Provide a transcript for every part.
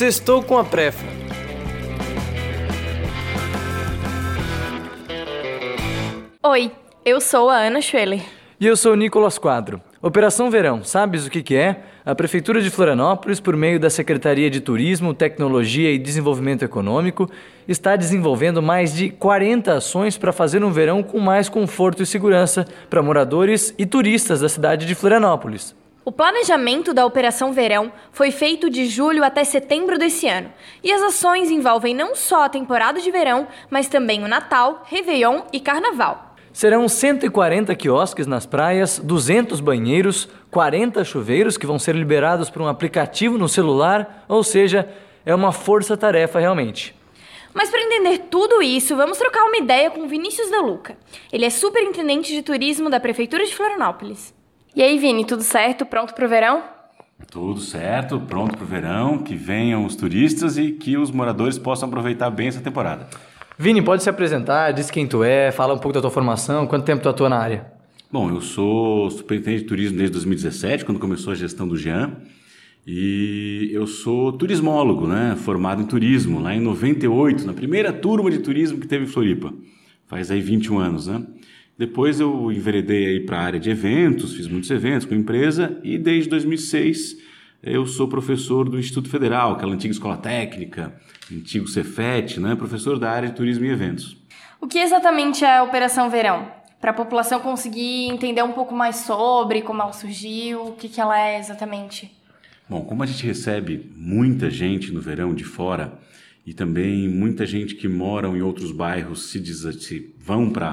Sextou com a Prefa. Oi, eu sou a Ana Schweller. E eu sou o Nicolas Quadro. Operação Verão, sabes o que, que é? A Prefeitura de Florianópolis, por meio da Secretaria de Turismo, Tecnologia e Desenvolvimento Econômico, está desenvolvendo mais de 40 ações para fazer um verão com mais conforto e segurança para moradores e turistas da cidade de Florianópolis. O planejamento da Operação Verão foi feito de julho até setembro desse ano, e as ações envolvem não só a temporada de verão, mas também o Natal, Réveillon e Carnaval. Serão 140 quiosques nas praias, 200 banheiros, 40 chuveiros que vão ser liberados por um aplicativo no celular, ou seja, é uma força-tarefa realmente. Mas para entender tudo isso, vamos trocar uma ideia com Vinícius Da Luca. Ele é superintendente de turismo da Prefeitura de Florianópolis. E aí, Vini, tudo certo? Pronto para o verão? Tudo certo, pronto para o verão, que venham os turistas e que os moradores possam aproveitar bem essa temporada. Vini, pode se apresentar, diz quem tu é, fala um pouco da tua formação, quanto tempo tu atua na área? Bom, eu sou superintendente de turismo desde 2017, quando começou a gestão do Jean. E eu sou turismólogo, né? Formado em turismo, lá em 98, na primeira turma de turismo que teve em Floripa. Faz aí 21 anos, né? Depois eu enveredei aí para a área de eventos, fiz muitos eventos com a empresa e desde 2006 eu sou professor do Instituto Federal, aquela antiga escola técnica, antigo Cefet, né? professor da área de turismo e eventos. O que exatamente é a Operação Verão? Para a população conseguir entender um pouco mais sobre como ela surgiu, o que, que ela é exatamente. Bom, como a gente recebe muita gente no verão de fora e também muita gente que mora em outros bairros se, diz, se vão para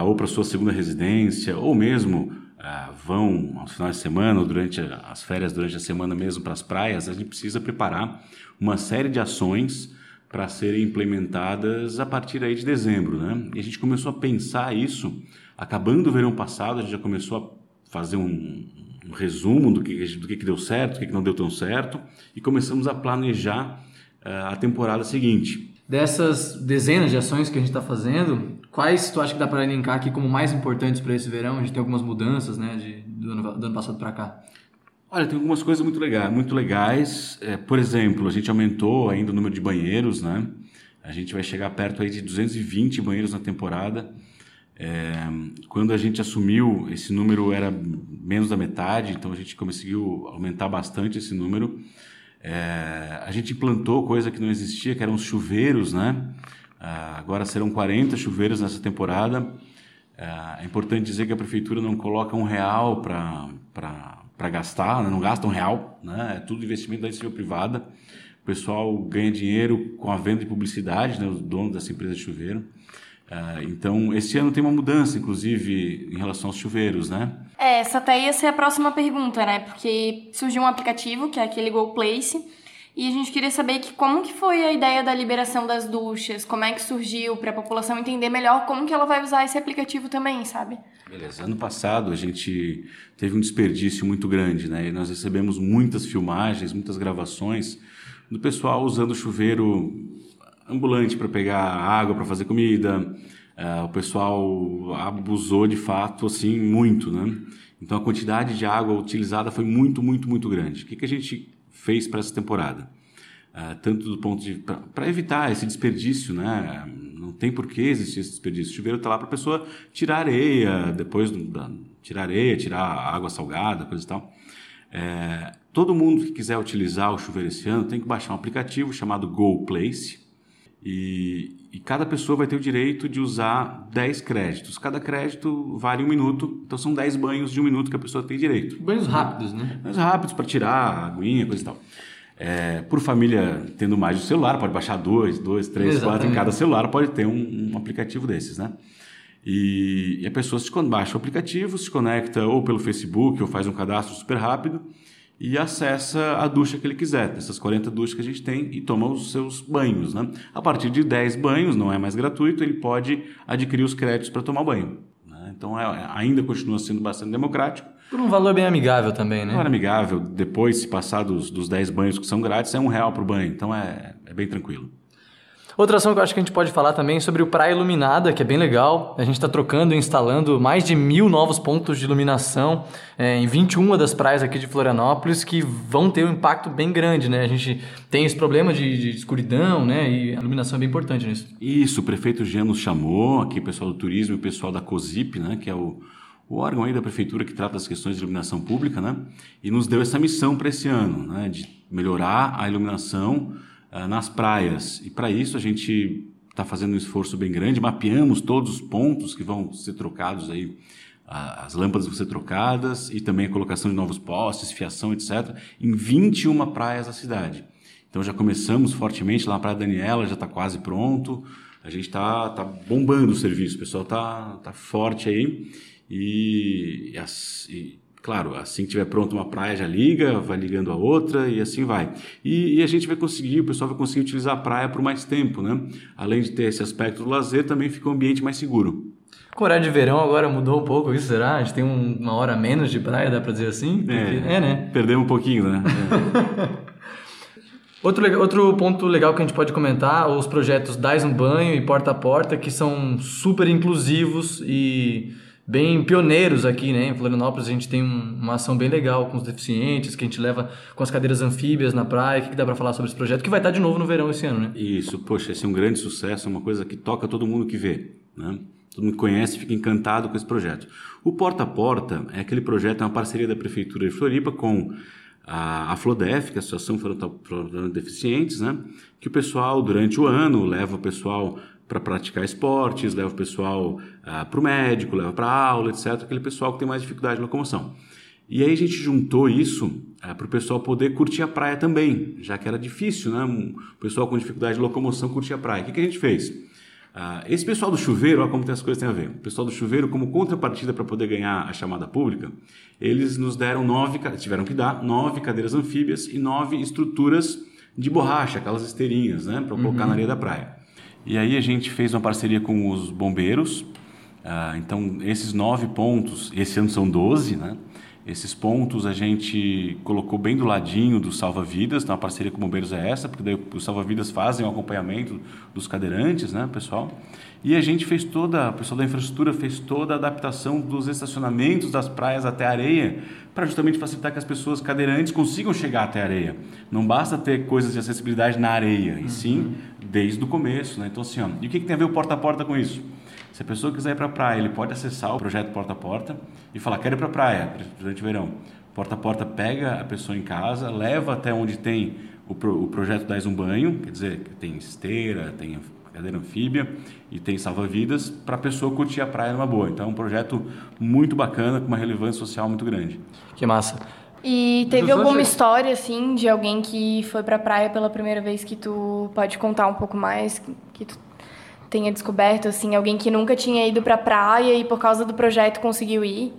ou para sua segunda residência ou mesmo ah, vão aos finais de semana ou durante as férias, durante a semana mesmo para as praias, a gente precisa preparar uma série de ações para serem implementadas a partir aí de dezembro, né? E a gente começou a pensar isso, acabando o verão passado, a gente já começou a fazer um, um resumo do que, do que, deu certo, que, que não deu tão certo, e começamos a planejar uh, a temporada seguinte. Dessas dezenas de ações que a gente está fazendo, quais tu acha que dá para elencar aqui como mais importantes para esse verão? A gente tem algumas mudanças, né, de, do, ano, do ano passado para cá. Olha, tem algumas coisas muito legais. Muito legais. É, por exemplo, a gente aumentou ainda o número de banheiros, né? A gente vai chegar perto aí de 220 banheiros na temporada. É, quando a gente assumiu, esse número era menos da metade, então a gente conseguiu aumentar bastante esse número. É, a gente implantou coisa que não existia, que eram os chuveiros, né? Ah, agora serão 40 chuveiros nessa temporada. Ah, é importante dizer que a prefeitura não coloca um real para gastar, né? não gasta um real, né? é tudo investimento da iniciativa privada. O pessoal ganha dinheiro com a venda de publicidade, né? os donos dessa empresa de chuveiro. Uh, então, esse ano tem uma mudança, inclusive, em relação aos chuveiros, né? É, essa até ia ser a próxima pergunta, né? Porque surgiu um aplicativo, que é aquele Go Place, e a gente queria saber que como que foi a ideia da liberação das duchas, como é que surgiu para a população entender melhor como que ela vai usar esse aplicativo também, sabe? Beleza. Ano passado a gente teve um desperdício muito grande, né? E nós recebemos muitas filmagens, muitas gravações do pessoal usando chuveiro ambulante para pegar água para fazer comida. Uh, o pessoal abusou de fato assim muito, né? Então a quantidade de água utilizada foi muito, muito, muito grande. O que, que a gente fez para essa temporada? Uh, tanto do ponto de para evitar esse desperdício, né? Não tem por que existir esse desperdício. O chuveiro está lá para a pessoa tirar areia, depois tirar areia, tirar água salgada, coisa e tal. É, todo mundo que quiser utilizar o chuveiro esse ano tem que baixar um aplicativo chamado Go Place e, e, cada pessoa vai ter o direito de usar 10 créditos. Cada crédito vale um minuto, então são 10 banhos de um minuto que a pessoa tem direito. Banhos rápidos, né? Banhos rápidos para tirar a aguinha, coisa e tal. É, por família tendo mais de um celular, pode baixar dois, dois, três, Exatamente. quatro em cada celular, pode ter um, um aplicativo desses, né? E, e a pessoa se baixa o aplicativo, se conecta ou pelo Facebook ou faz um cadastro super rápido e acessa a ducha que ele quiser, essas 40 duchas que a gente tem, e toma os seus banhos. Né? A partir de 10 banhos, não é mais gratuito, ele pode adquirir os créditos para tomar banho. Né? Então é, ainda continua sendo bastante democrático. Por um valor bem amigável também, né? Um valor amigável. Depois, se passar dos, dos 10 banhos que são grátis, é um real por banho. Então é, é bem tranquilo. Outra ação que eu acho que a gente pode falar também é sobre o Praia Iluminada, que é bem legal. A gente está trocando e instalando mais de mil novos pontos de iluminação é, em 21 das praias aqui de Florianópolis, que vão ter um impacto bem grande, né? A gente tem esse problema de, de escuridão, né? E a iluminação é bem importante nisso. Isso, o prefeito Jean nos chamou, aqui o pessoal do turismo e o pessoal da COSIP, né? Que é o, o órgão aí da prefeitura que trata das questões de iluminação pública, né? E nos deu essa missão para esse ano, né? De melhorar a iluminação uh, nas praias. E para isso a gente está fazendo um esforço bem grande, mapeamos todos os pontos que vão ser trocados aí, as lâmpadas vão ser trocadas e também a colocação de novos postes, fiação, etc., em 21 praias da cidade. Então já começamos fortemente lá na Praia Daniela, já está quase pronto. A gente está tá bombando o serviço, o pessoal está tá forte aí. E, e, e Claro, assim que tiver pronto uma praia já liga, vai ligando a outra e assim vai. E, e, a gente vai conseguir, o pessoal vai conseguir utilizar a praia por mais tempo, né? Além de ter esse aspecto do lazer, também fica um ambiente mais seguro. Com horário de verão agora mudou um pouco isso, será? A gente tem um, uma hora menos de praia, dá para dizer assim? É, é, né? Perdemos um pouquinho, né? É. Outro, outro ponto legal que a gente pode comentar, os projetos Dais um Banho e Porta a Porta, que são super inclusivos e bem pioneiros aqui, né? Em Florianópolis a gente tem um, uma ação bem legal com os deficientes, que a gente leva com as cadeiras anfíbias na praia. O que, que dá para falar sobre esse projeto? Que vai estar de novo no verão esse ano, né? Isso, poxa, esse é um grande sucesso, é uma coisa que toca todo mundo que vê, né? Todo mundo conhece, fica encantado com esse projeto. O Porta a Porta é aquele projeto, é uma parceria da Prefeitura de Floripa com a, a FLODEF, que é a Associação Florianópolis de Deficientes, né? Que o pessoal, durante o ano, leva o pessoal para praticar esportes, leva o pessoal ah, para o médico, leva para aula, etc. Aquele pessoal que tem mais dificuldade de locomoção. E aí a gente juntou isso ah, para o pessoal poder curtir a praia também, já que era difícil, né? Um pessoal com dificuldade de locomoção curtir a praia. O que, que a gente fez? Ah, esse pessoal do chuveiro, olha como as coisas têm a ver. O pessoal do chuveiro, como contrapartida para poder ganhar a chamada pública, eles nos deram nove, tiveram que dar nove cadeiras anfíbias e nove estruturas de borracha, aquelas esteirinhas, né, para colocar uhum. na areia da praia. E aí a gente fez uma parceria com os bombeiros. Ah, então, esses nove pontos, esse ano são doze, né? Esses pontos a gente colocou bem do ladinho do salva-vidas, então a parceria com bombeiros é essa, porque daí os salva-vidas fazem o acompanhamento dos cadeirantes, né, pessoal? E a gente fez toda, o pessoal da infraestrutura fez toda a adaptação dos estacionamentos das praias até a areia, para justamente facilitar que as pessoas cadeirantes consigam chegar até a areia. Não basta ter coisas de acessibilidade na areia, e sim uhum. Desde o começo, né? Então assim, ó, e o que, que tem a ver o porta a porta com isso? Se a pessoa quiser ir para a praia, ele pode acessar o projeto Porta a Porta e falar: quero ir para a praia durante o verão. Porta a Porta pega a pessoa em casa, leva até onde tem o, pro, o projeto Dás um Banho, quer dizer, tem esteira, tem cadeira anfíbia e tem salva-vidas para a pessoa curtir a praia numa boa. Então é um projeto muito bacana, com uma relevância social muito grande. Que massa. E teve alguma história, assim, de alguém que foi para a praia pela primeira vez que tu pode contar um pouco mais, que tu tenha descoberto, assim, alguém que nunca tinha ido para a praia e por causa do projeto conseguiu ir?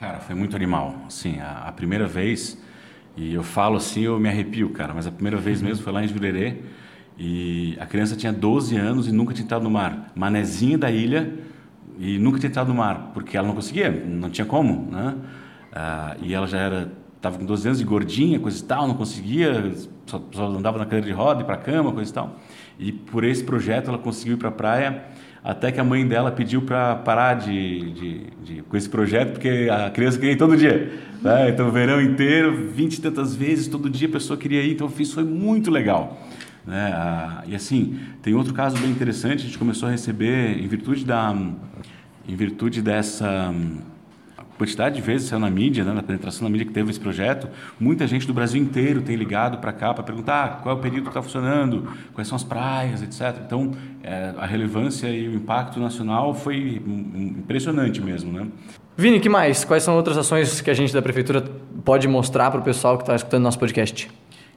Cara, foi muito animal. Assim, a, a primeira vez, e eu falo assim, eu me arrepio, cara, mas a primeira vez uhum. mesmo foi lá em Jurerê e a criança tinha 12 anos e nunca tinha entrado no mar. Manezinha da ilha e nunca tinha entrado no mar, porque ela não conseguia, não tinha como, né? Ah, e ela já era, estava com 12 anos e gordinha, coisa e tal, não conseguia, só, só andava na cadeira de roda e para cama, coisa e tal. E por esse projeto ela conseguiu ir para a praia, até que a mãe dela pediu para parar de, de, de, com esse projeto, porque a criança queria ir todo dia. Né? Então, o verão inteiro, vinte e tantas vezes, todo dia a pessoa queria ir, então eu fiz, foi muito legal. Né? E assim, tem outro caso bem interessante, a gente começou a receber, em virtude, da, em virtude dessa quantidade de vezes saiu na mídia, né, na penetração na mídia que teve esse projeto, muita gente do Brasil inteiro tem ligado para cá para perguntar ah, qual é o período que está funcionando, quais são as praias, etc. Então, é, a relevância e o impacto nacional foi impressionante mesmo, né? Vini, que mais? Quais são outras ações que a gente da prefeitura pode mostrar para o pessoal que está escutando nosso podcast?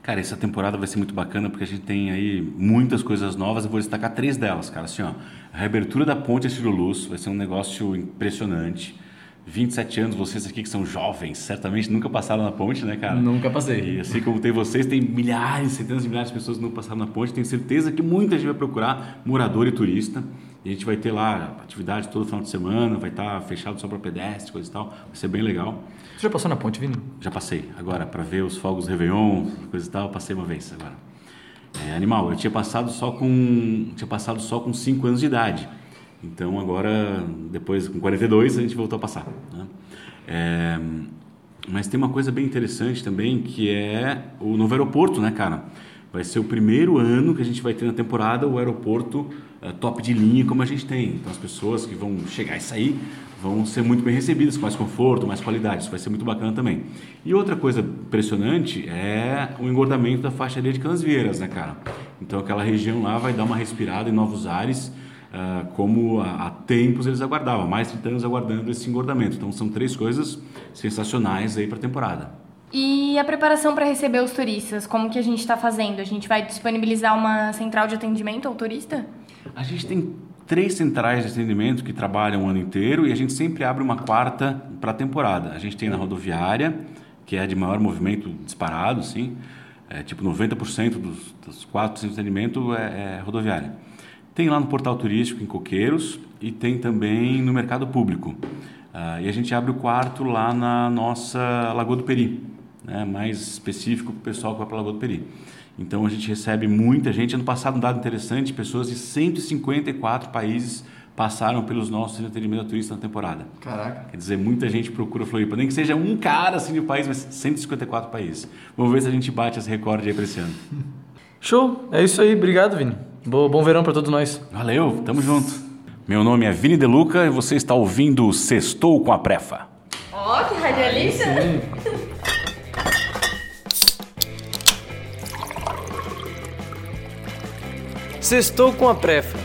Cara, essa temporada vai ser muito bacana porque a gente tem aí muitas coisas novas. Eu vou destacar três delas, cara. Assim, ó, a reabertura da ponte Estilo Luz vai ser um negócio impressionante. 27 anos, vocês aqui que são jovens, certamente nunca passaram na ponte, né, cara? Nunca passei. E assim como tem vocês, tem milhares, centenas de milhares de pessoas que não passaram na ponte. Tenho certeza que muita gente vai procurar morador e turista. E a gente vai ter lá atividade todo final de semana, vai estar fechado só para pedestres, coisa e tal. Vai ser bem legal. Você já passou na ponte, Vini? Já passei. Agora, para ver os fogos Réveillon, coisa e tal, passei uma vez agora. É animal. Eu tinha passado só com tinha passado só com 5 anos de idade. Então agora, depois com 42, a gente voltou a passar. Né? É, mas tem uma coisa bem interessante também que é o novo aeroporto, né, cara? Vai ser o primeiro ano que a gente vai ter na temporada o aeroporto uh, top de linha como a gente tem. Então as pessoas que vão chegar e sair vão ser muito bem recebidas, com mais conforto, mais qualidade. Isso vai ser muito bacana também. E outra coisa impressionante é o engordamento da faixa de Canasvieiras, né, cara? Então aquela região lá vai dar uma respirada em novos ares uh, como há, há, tempos eles aguardavam, mais de 30 anos aguardando esse engordamento. Então são três coisas sensacionais aí para a temporada. E a preparação para receber os turistas, como que a gente está fazendo? A gente vai disponibilizar uma central de atendimento ao turista? A gente tem três centrais de atendimento que trabalham o ano inteiro e a gente sempre abre uma quarta para a temporada. A gente tem na rodoviária, que é de maior movimento disparado, sim. É, tipo 90% dos, dos quatro centros de atendimento é, é rodoviária. Tem lá no portal turístico em Coqueiros e tem também no mercado público. Uh, e a gente abre o quarto lá na nossa Lagoa do Peri, né? mais específico para o pessoal que vai para a Lagoa do Peri. Então a gente recebe muita gente. Ano passado, um dado interessante: pessoas de 154 países passaram pelos nossos entretenimento turista na temporada. Caraca. Quer dizer, muita gente procura Floripa. Nem que seja um cara assim de país, mas 154 países. Vamos ver se a gente bate esse recorde aí para esse ano. Show! É isso aí. Obrigado, Vini. Bom, bom verão para todos nós. Valeu, tamo junto. Meu nome é Vini Deluca e você está ouvindo Sextou com a Prefa. Ó, oh, que radialista! Sextou com a Prefa